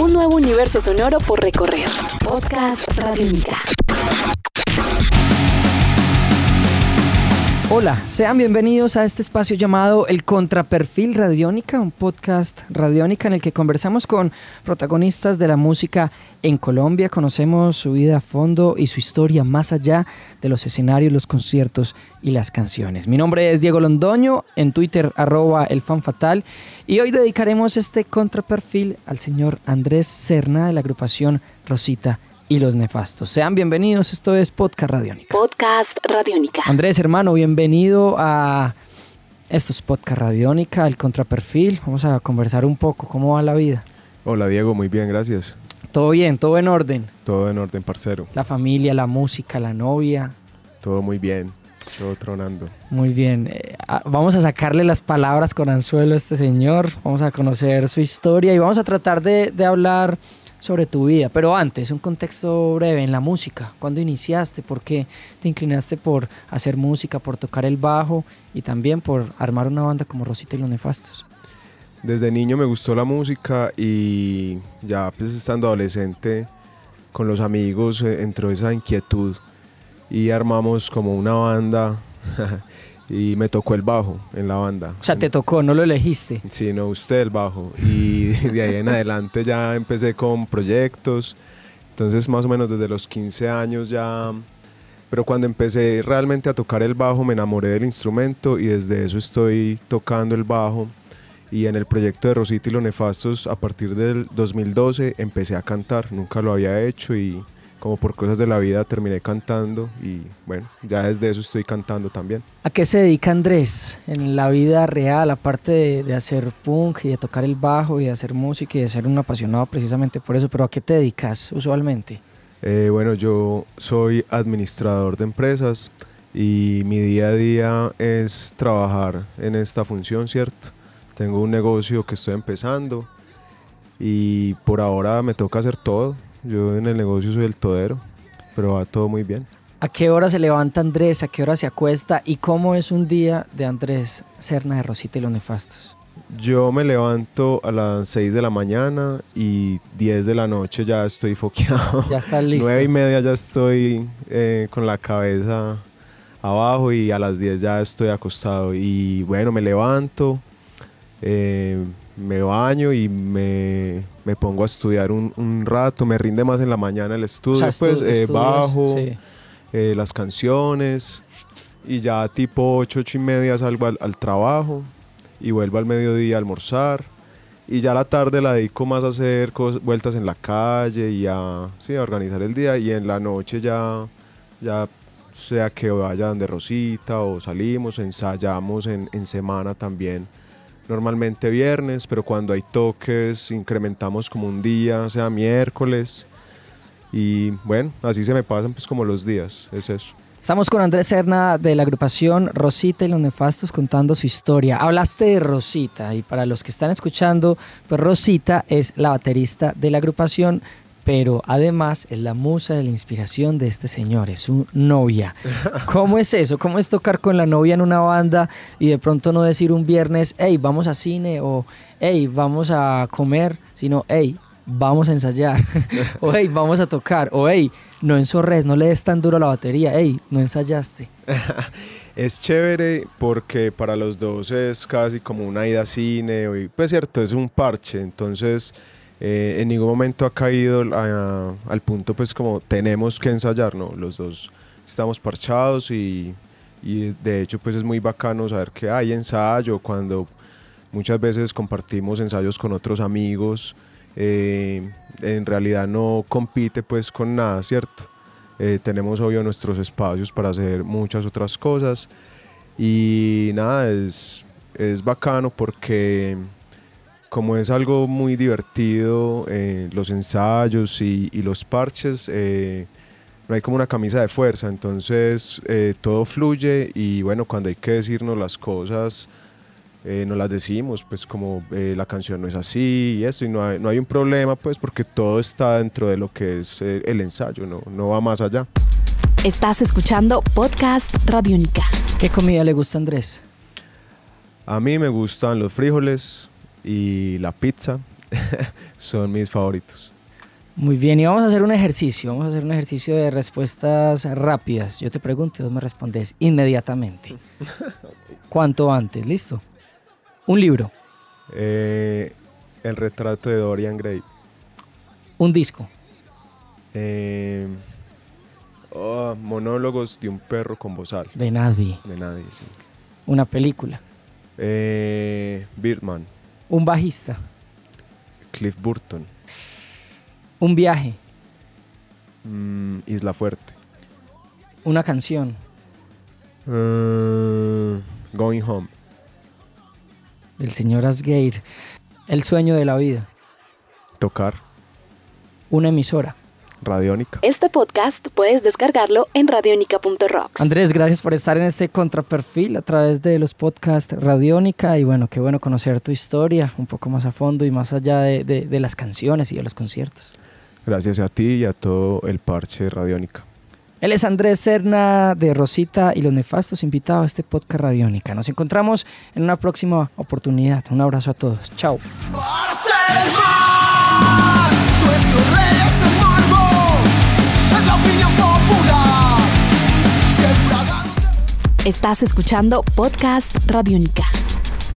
Un nuevo universo sonoro por recorrer. Podcast Radiónica. Hola, sean bienvenidos a este espacio llamado El Contraperfil Radiónica, un podcast radiónica en el que conversamos con protagonistas de la música en Colombia, conocemos su vida a fondo y su historia más allá de los escenarios, los conciertos y las canciones. Mi nombre es Diego Londoño, en Twitter arroba el fan fatal y hoy dedicaremos este contraperfil al señor Andrés Serna de la agrupación Rosita y los nefastos. Sean bienvenidos, esto es Podcast Radiónica. Podcast Radiónica. Andrés, hermano, bienvenido a estos Podcast Radiónica, el contraperfil. Vamos a conversar un poco, ¿cómo va la vida? Hola Diego, muy bien, gracias. Todo bien, todo en orden. Todo en orden, parcero. La familia, la música, la novia. Todo muy bien, todo tronando. Muy bien. Eh, vamos a sacarle las palabras con anzuelo a este señor. Vamos a conocer su historia y vamos a tratar de, de hablar sobre tu vida. Pero antes, un contexto breve en la música. ¿Cuándo iniciaste? ¿Por qué te inclinaste por hacer música, por tocar el bajo y también por armar una banda como Rosita y los Nefastos? Desde niño me gustó la música y ya pues estando adolescente con los amigos eh, entró esa inquietud y armamos como una banda y me tocó el bajo en la banda. O sea, te tocó, no lo elegiste. Sí, no, usted el bajo. Y de ahí en adelante ya empecé con proyectos. Entonces, más o menos desde los 15 años ya... Pero cuando empecé realmente a tocar el bajo me enamoré del instrumento y desde eso estoy tocando el bajo. Y en el proyecto de Rosita y los Nefastos, a partir del 2012, empecé a cantar. Nunca lo había hecho y como por cosas de la vida terminé cantando y bueno, ya desde eso estoy cantando también. ¿A qué se dedica Andrés en la vida real, aparte de, de, hacer punk y de tocar el bajo y de hacer música y de ser un apasionado precisamente por eso? ¿Pero a qué te dedicas usualmente? Eh, bueno, yo soy administrador de empresas y mi día a día es trabajar en esta función, ¿cierto? Tengo un negocio que estoy empezando y por ahora me toca hacer todo yo en el negocio soy el todero, pero va todo muy bien. ¿A qué hora se levanta Andrés? ¿A qué hora se acuesta? ¿Y cómo es un día de Andrés Serna de Rosita y los Nefastos? Yo me levanto a las 6 de la mañana y 10 de la noche ya estoy foqueado. Ya está listo. 9 y media ya estoy eh, con la cabeza abajo y a las 10 ya estoy acostado. Y bueno, me levanto, eh, me baño y me, me pongo a estudiar un, un, rato, me rinde más en la mañana el estudio, O sea, pues eh, bajo sí. eh, las canciones y ya tipo 8, 8 y media salgo al, al trabajo y vuelvo al mediodía a almorzar. Y ya la tarde la dedico más a hacer vueltas en la calle y a, sí, a organizar el día. Y en la noche ya, ya sea que vaya donde Rosita o salimos, ensayamos en, en semana también normalmente viernes, pero cuando hay toques incrementamos como un día, o sea, miércoles. Y bueno, así se me pasan pues como los días, es eso. Estamos con Andrés Serna de la agrupación Rosita y los Nefastos contando su historia. Hablaste de Rosita y para los que están escuchando, pues Rosita es la baterista de la agrupación, pero además es la musa de la inspiración de este señor, es su novia. ¿Cómo es eso? ¿Cómo es tocar con la novia en una banda y de pronto no decir un viernes, hey, vamos a cine o hey, vamos a comer, sino hey, vamos a ensayar, o hey, vamos a tocar, o hey, no enzorres, no le des tan duro a la batería, hey, no ensayaste. Es chévere porque para los dos es casi como una ida a cine, pues cierto, es un parche, entonces eh, en ningún momento ha caído al punto pues como tenemos que ensayar, no, los dos estamos parchados y, y de hecho pues es muy bacano saber que hay ensayo cuando muchas veces compartimos ensayos con otros amigos, eh, en realidad no compite pues con nada, ¿cierto? Eh, tenemos obvio nuestros espacios para hacer muchas otras cosas y nada, es, es bacano porque como es algo muy divertido, eh, los ensayos y, y los parches, eh, no hay como una camisa de fuerza, entonces eh, todo fluye y bueno, cuando hay que decirnos las cosas, eh, nos las decimos, pues como eh, la canción no es así y eso, y no hay, no hay un problema, pues porque todo está dentro de lo que es eh, el ensayo, no, no va más allá. Estás escuchando Podcast Radiónica. ¿Qué comida le gusta a Andrés? A mí me gustan los frijoles y la pizza son mis favoritos. Muy bien, y vamos a hacer un ejercicio, vamos a hacer un ejercicio de respuestas rápidas. Yo te pregunto y vos me respondes inmediatamente. ¿Cuánto antes? ¿Listo? Un libro, Eh, el retrato de Dorian Gray. un disco, Eh, oh, monólogos de un perro con bozal. de nadie, De nadie, sí. una película, Eh, Birdman. Un bajista, Cliff Burton. un viaje, mm, Isla Fuerte. una canción, Eh, going Home. del señor Asgeir, el sueño de la vida, Tocar. una emisora. Radiónica. Este podcast puedes descargarlo en radionica.rocks. Andrés, gracias por estar en este contraperfil a través de los podcasts Radiónica y bueno, qué bueno conocer tu historia un poco más a fondo y más allá de, de- de las canciones y de los conciertos. Gracias a ti y a todo el parche Radiónica. Él es Andrés Serna de Rosita y los Nefastos, invitado a este podcast Radiónica. Nos encontramos en una próxima oportunidad. Un abrazo a todos. Chao. Estás escuchando Podcast Radiónica.